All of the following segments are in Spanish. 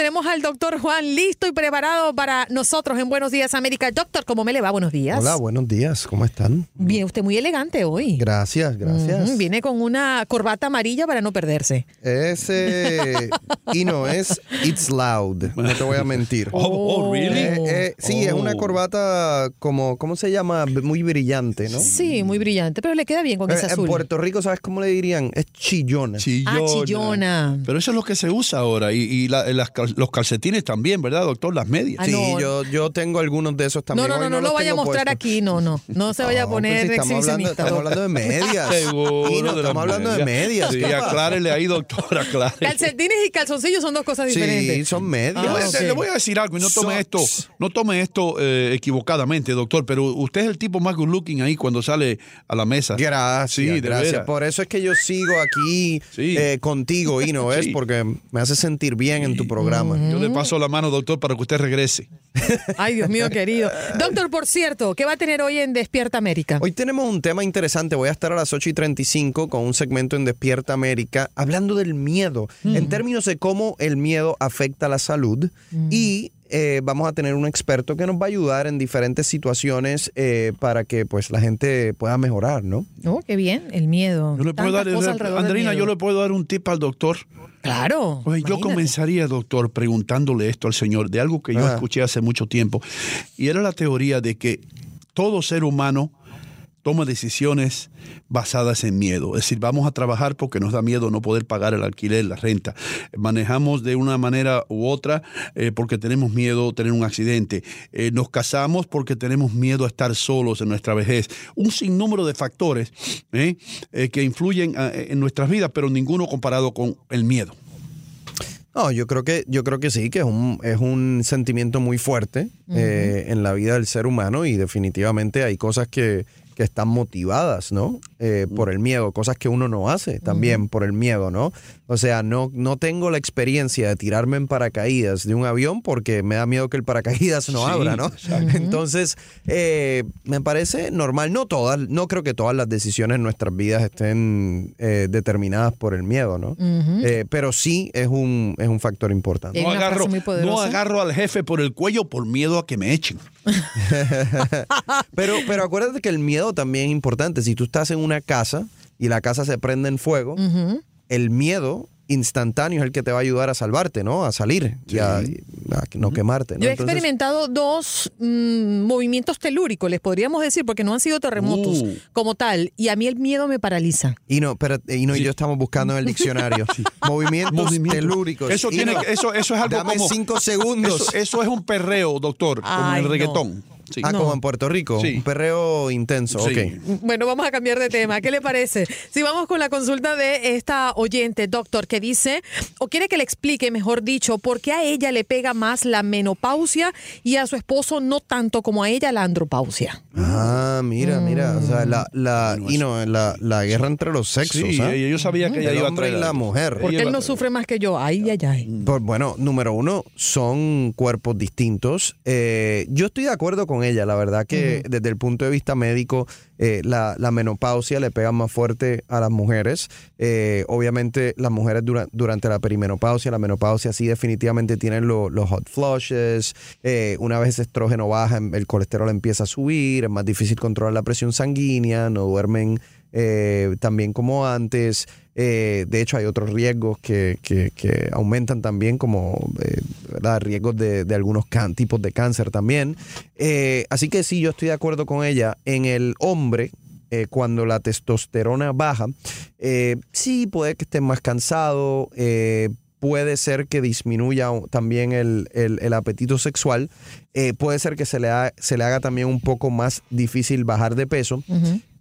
Tenemos al doctor Juan listo y preparado para nosotros en Buenos Días América. Doctor, ¿cómo me le va? Buenos días. Hola, buenos días. ¿Cómo están? Bien, usted muy elegante hoy. Gracias, gracias. Viene con una corbata amarilla para no perderse. Ese. y no, es It's Loud. No te voy a mentir. Oh, oh, really? Eh, eh, sí, es una Oh. corbata como, ¿cómo se llama? Muy brillante, ¿no? Sí, muy brillante, pero le queda bien con Eh, ese en azul. Puerto Rico, ¿sabes cómo le dirían? Es chillona. Ah, chillona. Pero eso es lo que se usa ahora. Y, y la- las cal- los calcetines también, ¿verdad, doctor? Las medias. Ah, Sí, no. yo, yo tengo algunos de esos No, también. no, Hoy no, no lo vaya a mostrar puestos. aquí, no, no. No se vaya a No, poner pues sí, estamos hablando, exhibicionista. estamos hablando de medias. Seguro. Y no, de estamos hablando de medias. Sí, aclárele ahí, doctor, aclárele. Calcetines y calzoncillos son dos cosas Sí, diferentes. son medias. Le voy, a, Ah, ok. le voy a decir algo y no tome esto, no tome esto eh, equivocadamente, doctor, pero usted es el tipo más good looking ahí cuando sale a la mesa. Gracias, Sí, gracias. Por eso es que yo sigo aquí Sí. eh, contigo, y no es Sí. porque me hace sentir bien en tu programa. Yo le paso la mano, doctor, para que usted regrese. Ay, Dios mío, querido. Doctor, por cierto, ¿qué va a tener hoy en Despierta América? Hoy tenemos un tema interesante. Voy a estar a las 8 y 35 con un segmento en Despierta América hablando del miedo, en términos de cómo el miedo afecta la salud. Y eh, vamos a tener un experto que nos va a ayudar en diferentes situaciones eh, para que pues la gente pueda mejorar, ¿no? Oh, qué bien, el miedo. Yo le puedo dar, Andrina, yo le puedo dar un tip al doctor. Claro. Pues yo comenzaría, doctor, preguntándole esto al Señor, de algo que yo escuché hace mucho tiempo, y era la teoría de que todo ser humano toma decisiones basadas en miedo. Es decir, vamos a trabajar porque nos da miedo no poder pagar el alquiler, la renta. Manejamos de una manera u otra eh, porque tenemos miedo a tener un accidente. Eh, nos casamos porque tenemos miedo a estar solos en nuestra vejez. Un sinnúmero de factores eh, eh, que influyen ah, en nuestras vidas, pero ninguno comparado con el miedo. No, yo creo que, yo creo que sí, que es un, es un sentimiento muy fuerte eh, en la vida del ser humano y definitivamente hay cosas que, que están motivadas, ¿no? Eh, por el miedo, cosas que uno no hace también por el miedo, ¿no? O sea, no, no tengo la experiencia de tirarme en paracaídas de un avión porque me da miedo que el paracaídas no Sí, abra, ¿no? Entonces, eh, me parece normal, no todas, no creo que todas las decisiones en nuestras vidas estén eh, determinadas por el miedo, ¿no? Eh, pero sí es un, es un factor importante. No agarro, no al jefe por el cuello por miedo a que me echen. Pero, pero acuérdate que el miedo también es importante. Si tú estás en una casa y la casa se prende en fuego, el miedo instantáneo es el que te va a ayudar a salvarte, ¿no? A salir y a, y a no quemarte. ¿no? Yo he Entonces- experimentado dos mm, movimientos telúricos, les podríamos decir, porque no han sido terremotos Uh. como tal, y a mí el miedo me paraliza. Y no, pero y no, y yo estamos buscando en el diccionario. Movimientos Movimiento. telúricos. Eso, tiene, no, que- eso, eso es algo Dame como... cinco segundos. Eso, eso es un perreo, doctor, como Ay, en el no. Sí. ah, no. como en Puerto Rico. Sí. Un perreo intenso. Sí. Bueno, vamos a cambiar de tema. ¿Qué le parece? Si vamos con la consulta de esta oyente, doctor, que dice, o quiere que le explique, mejor dicho, por qué a ella le pega más la menopausia y a su esposo no tanto como a ella la andropausia. Ah, mira, mira. O sea, la, la, y no, la, la guerra entre los sexos. Sí, ¿ah? ella- yo sabía que ella El iba a hombre y traer la mujer. Porque él no sufre más que yo. Ay, ay, ay. Pues, bueno, número uno, son cuerpos distintos. Eh, yo estoy de acuerdo con ella, la verdad que desde el punto de vista médico, eh, la, la menopausia le pega más fuerte a las mujeres. Eh, obviamente, las mujeres dura- durante la perimenopausia, la menopausia sí definitivamente tienen lo- los hot flushes. Eh, una vez ese estrógeno baja, el colesterol empieza a subir, es más difícil controlar la presión sanguínea, no duermen eh, también como antes. Eh, de hecho, hay otros riesgos que, que- aumentan también, como eh, riesgos de, de algunos tipos de cáncer también. Eh, así que sí, yo estoy de acuerdo con ella. En el hombre, cuando la testosterona baja, sí puede que esté más cansado. Puede ser que disminuya también el, el- apetito sexual. puede ser que se le, se le haga también un poco más difícil bajar de peso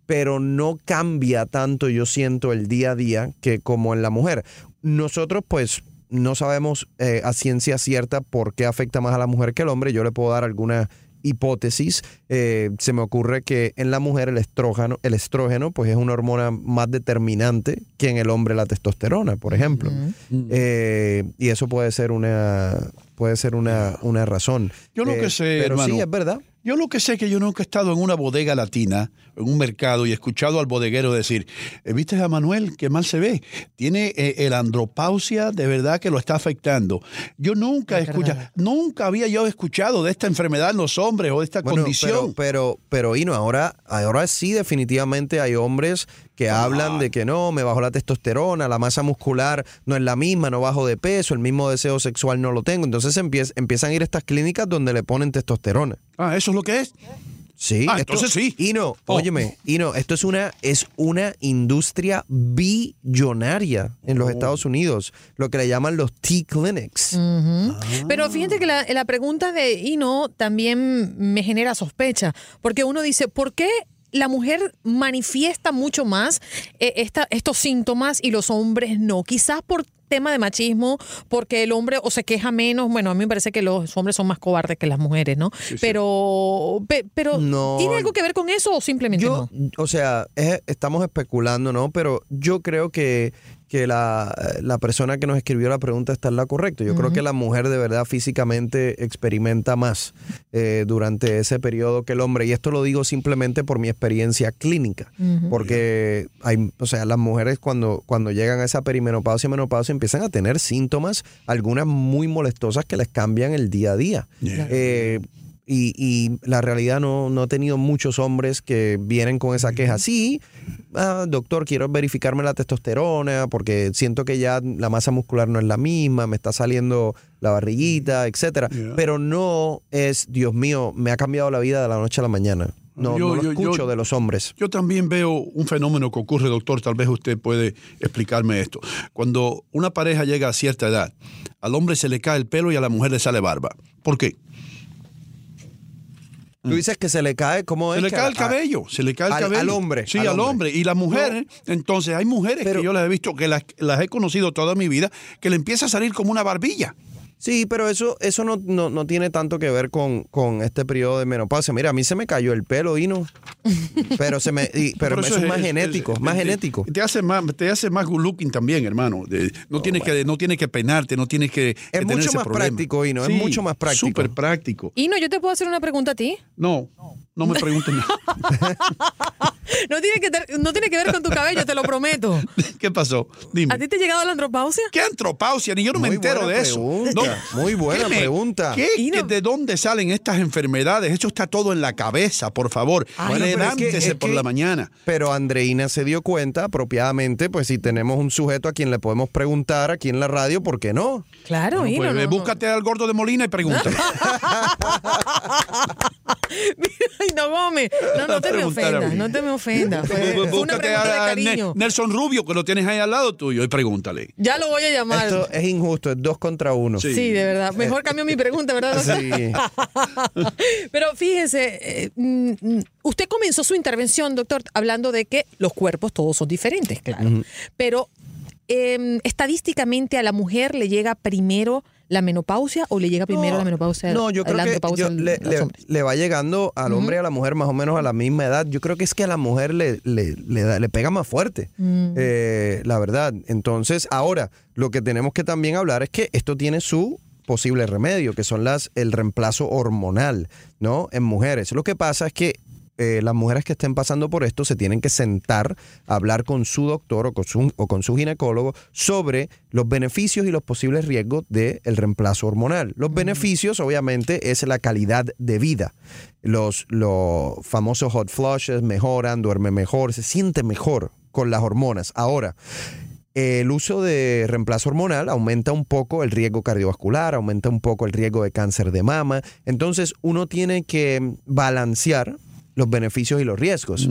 pero no cambia tanto, yo siento, el día a día que como en la mujer. Nosotros, pues, no sabemos eh, a ciencia cierta por qué afecta más a la mujer que al hombre. Yo le puedo dar alguna hipótesis. Eh, se me ocurre que en la mujer el estrógeno, el estrógeno, pues es una hormona más determinante que en el hombre la testosterona, por ejemplo. Eh, y eso puede ser una, puede ser una, una razón. Yo lo Eh, que sé, pero hermano, sí, es verdad. Yo lo que sé es que yo nunca he estado en una bodega latina, en un mercado, y he escuchado al bodeguero decir, "Eh, ¿viste a Manuel? Qué mal se ve. Tiene eh, el andropausia, de verdad que lo está afectando. Yo nunca he escuchado, nunca había yo escuchado de esta enfermedad en los hombres o de esta Bueno, condición. Pero, pero, pero Ino, ahora, ahora sí definitivamente hay hombres que hablan de que no, me bajó la testosterona, la masa muscular no es la misma, no bajo de peso, el mismo deseo sexual no lo tengo. Entonces empiez- empiezan a ir a estas clínicas donde le ponen testosterona. ah, ¿eso es lo que es? Sí, Ah, entonces sí. Ino, Oh. óyeme, Ino, esto es una, es una industria billonaria en Oh. los Estados Unidos, lo que le llaman los T-Clinics. Ah. Pero fíjate que la, la pregunta de Ino también me genera sospecha, porque uno dice, ¿por qué la mujer manifiesta mucho más eh, esta- estos síntomas y los hombres no? Quizás por tema de machismo, porque el hombre o se queja menos, bueno, a mí me parece que los hombres son más cobardes que las mujeres, ¿no? Pero, pe- pero No. ¿tiene algo que ver con eso o simplemente Yo, no? o sea, es- estamos especulando, ¿no? Pero yo creo que, que la, la persona que nos escribió la pregunta está en la correcta. Yo creo que la mujer de verdad físicamente experimenta más eh, durante ese periodo que el hombre. Y esto lo digo simplemente por mi experiencia clínica. Porque hay, o sea, las mujeres cuando, cuando llegan a esa perimenopausia y menopausia empiezan a tener síntomas, algunas muy molestosas que les cambian el día a día. Yeah. Eh, y, y la realidad no, no he tenido muchos hombres que vienen con esa queja. Sí, ah, doctor, quiero verificarme la testosterona porque siento que ya la masa muscular no es la misma, me está saliendo la barriguita, etcétera. Yeah. Pero no es, Dios mío, me ha cambiado la vida de la noche a la mañana. No, Yo- no lo yo- yo- escucho de los hombres. Yo también veo un fenómeno que ocurre, doctor, tal vez usted puede explicarme esto. Cuando una pareja llega a cierta edad, al hombre se le cae el pelo y a la mujer le sale barba. ¿Por qué? Tú dices que se le cae, ¿cómo es? Se le cae el cabello, se le cae el al- cabello. al hombre, Sí, al hombre. hombre. Y la mujer, entonces hay mujeres Pero- que yo las he visto, que las, las he conocido toda mi vida, que le empieza a salir como una barbilla. Sí, pero eso, eso no, no, no tiene tanto que ver con, con este periodo de menopausia. Mira, a mí se me cayó el pelo, Ino. Pero se me, y- pero Por eso es, más genético, más te- genético. Te hace más, te hace más good looking también, hermano. De- no, tienes que, no tienes que penarte, no tienes que, que tener mucho ese más problema. práctico, Hino, es Sí, mucho más práctico. Súper práctico. Ino, yo te puedo hacer una pregunta a ti. No, no me pregunten nada. No tiene que, ter- no tiene que ver con tu cabello, te lo prometo. ¿Qué pasó? Dime. ¿A ti te ha llegado la andropausia? ¿Qué antropausia? Ni yo no me entero de eso. pregunta, muy buena ¿Qué me- pregunta. ¿qué- no- ¿De dónde salen estas enfermedades? Eso está todo en la cabeza, por favor. Bueno, pero es que- Levántese es por que- la mañana. Pero Andreina se dio cuenta apropiadamente, pues si tenemos un sujeto a quien le podemos preguntar aquí en la radio, ¿por qué no? Claro, Bueno, pues, no, no. búscate al gordo de Molina y pregúntale. Ay, no, Gómez. No, no te me ofendas, no te me ofendas. Fue, fue una pregunta de cariño. Nelson Rubio, que lo tienes ahí al lado tuyo, y pregúntale. Ya lo voy a llamar. Esto es injusto, es dos contra uno. Sí. Sí, de verdad. Mejor cambio mi pregunta, ¿verdad? doctor? Sí. Pero fíjese, eh, mm, usted comenzó su intervención, doctor, hablando de que los cuerpos todos son diferentes, claro. Pero eh, estadísticamente a la mujer le llega primero la menopausia o le llega primero la menopausia No, yo creo la que yo- al- le, va llegando al hombre y a la mujer más o menos a la misma edad. Yo creo que es que a la mujer le, le, le da- le pega más fuerte, eh, la verdad. Entonces, ahora, lo que tenemos que también hablar es que esto tiene su posible remedio, que son las el reemplazo hormonal, ¿no? En mujeres. Lo que pasa es que eh, las mujeres que estén pasando por esto se tienen que sentar a hablar con su doctor o con su, o con su ginecólogo sobre los beneficios y los posibles riesgos del reemplazo hormonal. Los beneficios, obviamente, es la calidad de vida. Los, los famosos hot flushes mejoran, duerme mejor, se siente mejor con las hormonas. Ahora, el uso de reemplazo hormonal aumenta un poco el riesgo cardiovascular, aumenta un poco el riesgo de cáncer de mama. Entonces uno tiene que balancear los beneficios y los riesgos.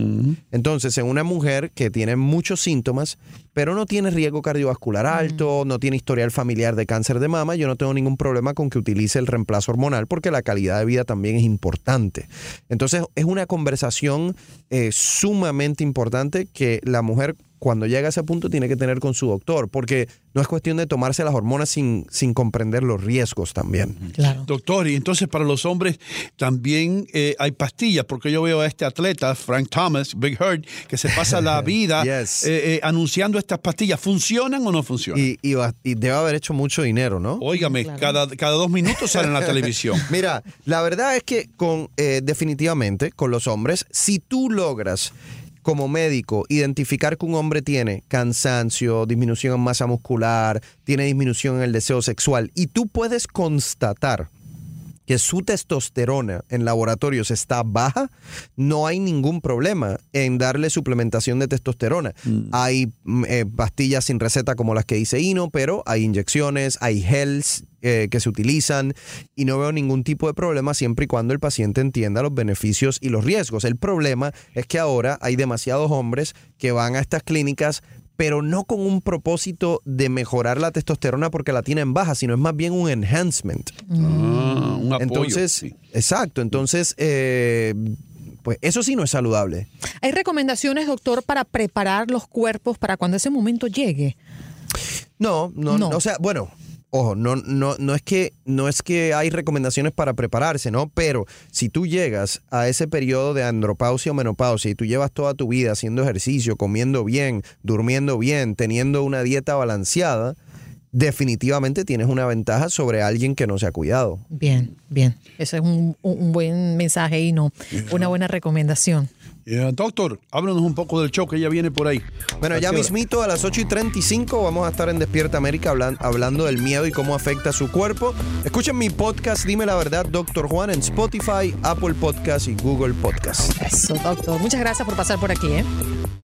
Entonces, en una mujer que tiene muchos síntomas, pero no tiene riesgo cardiovascular alto, no tiene historial familiar de cáncer de mama, yo no tengo ningún problema con que utilice el reemplazo hormonal porque la calidad de vida también es importante. Entonces, es una conversación eh, sumamente importante que la mujer cuando llega a ese punto tiene que tener con su doctor, porque no es cuestión de tomarse las hormonas sin, sin comprender los riesgos también. Claro. Doctor, y entonces para los hombres también eh, hay pastillas, porque yo veo a este atleta, Frank Thomas, Big Hurt, que se pasa la vida Yes. eh, eh, anunciando estas pastillas. ¿Funcionan o no funcionan? Y, y va- y debe haber hecho mucho dinero, ¿no? Óigame, cada, cada dos minutos sale en la televisión. Mira, la verdad es que con eh, definitivamente con los hombres, si tú logras como médico identificar que un hombre tiene cansancio, disminución en masa muscular, tiene disminución en el deseo sexual y tú puedes constatar que su testosterona en laboratorios está baja, no hay ningún problema en darle suplementación de testosterona. Hay mm, eh, pastillas sin receta como las que dice Ino, pero hay inyecciones, hay gels eh, que se utilizan y no veo ningún tipo de problema siempre y cuando el paciente entienda los beneficios y los riesgos. El problema es que ahora hay demasiados hombres que van a estas clínicas pero no con un propósito de mejorar la testosterona porque la tienen baja, sino es más bien un enhancement. Ah, un apoyo. Entonces, sí. exacto, entonces, eh, pues eso sí no es saludable. ¿Hay recomendaciones, doctor, para preparar los cuerpos para cuando ese momento llegue? No, no, No. o sea, bueno, ojo, no, no, no es que no es que hay recomendaciones para prepararse, ¿no? Pero si tú llegas a ese periodo de andropausia o menopausia y tú llevas toda tu vida haciendo ejercicio, comiendo bien, durmiendo bien, teniendo una dieta balanceada, definitivamente tienes una ventaja sobre alguien que no se ha cuidado. Bien, bien. Ese es un, un- buen mensaje y no una buena recomendación. Yeah, doctor, háblanos un poco del show que ya viene por ahí. Bueno, ¿A ya mismito a las 8 y 35 vamos a estar en Despierta América hablan- hablando del miedo y cómo afecta a su cuerpo. Escuchen mi podcast, Dime la Verdad, Doctor Juan, en Spotify, Apple Podcast y Google Podcast. Eso, doctor. Muchas gracias por pasar por aquí, ¿eh?